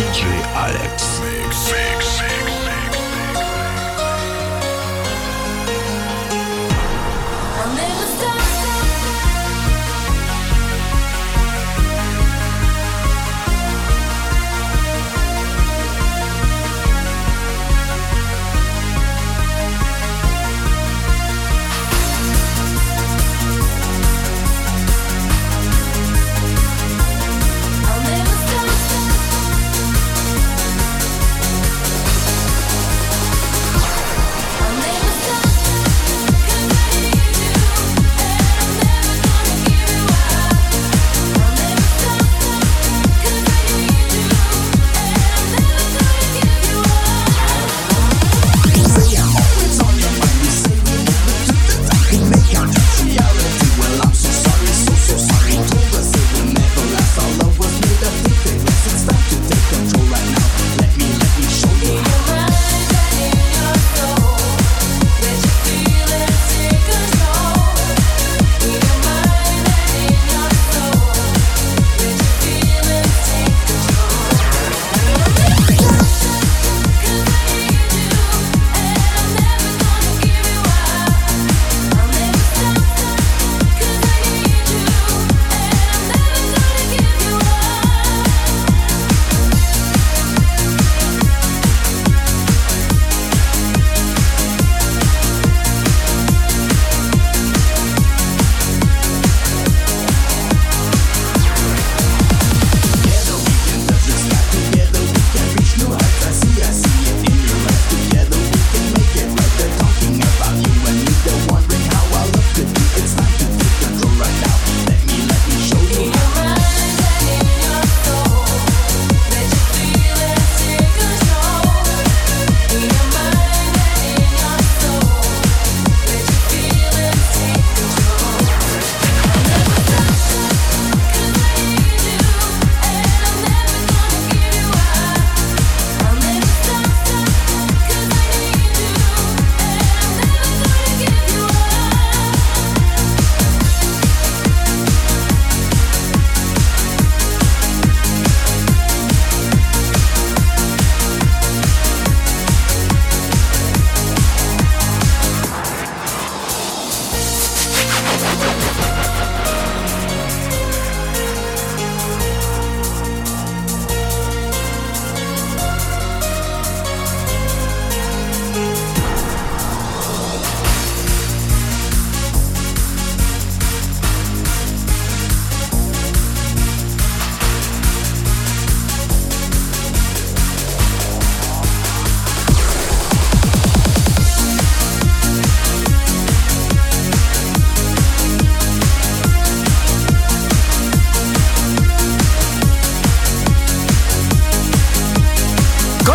DJ Alex.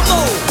Oh.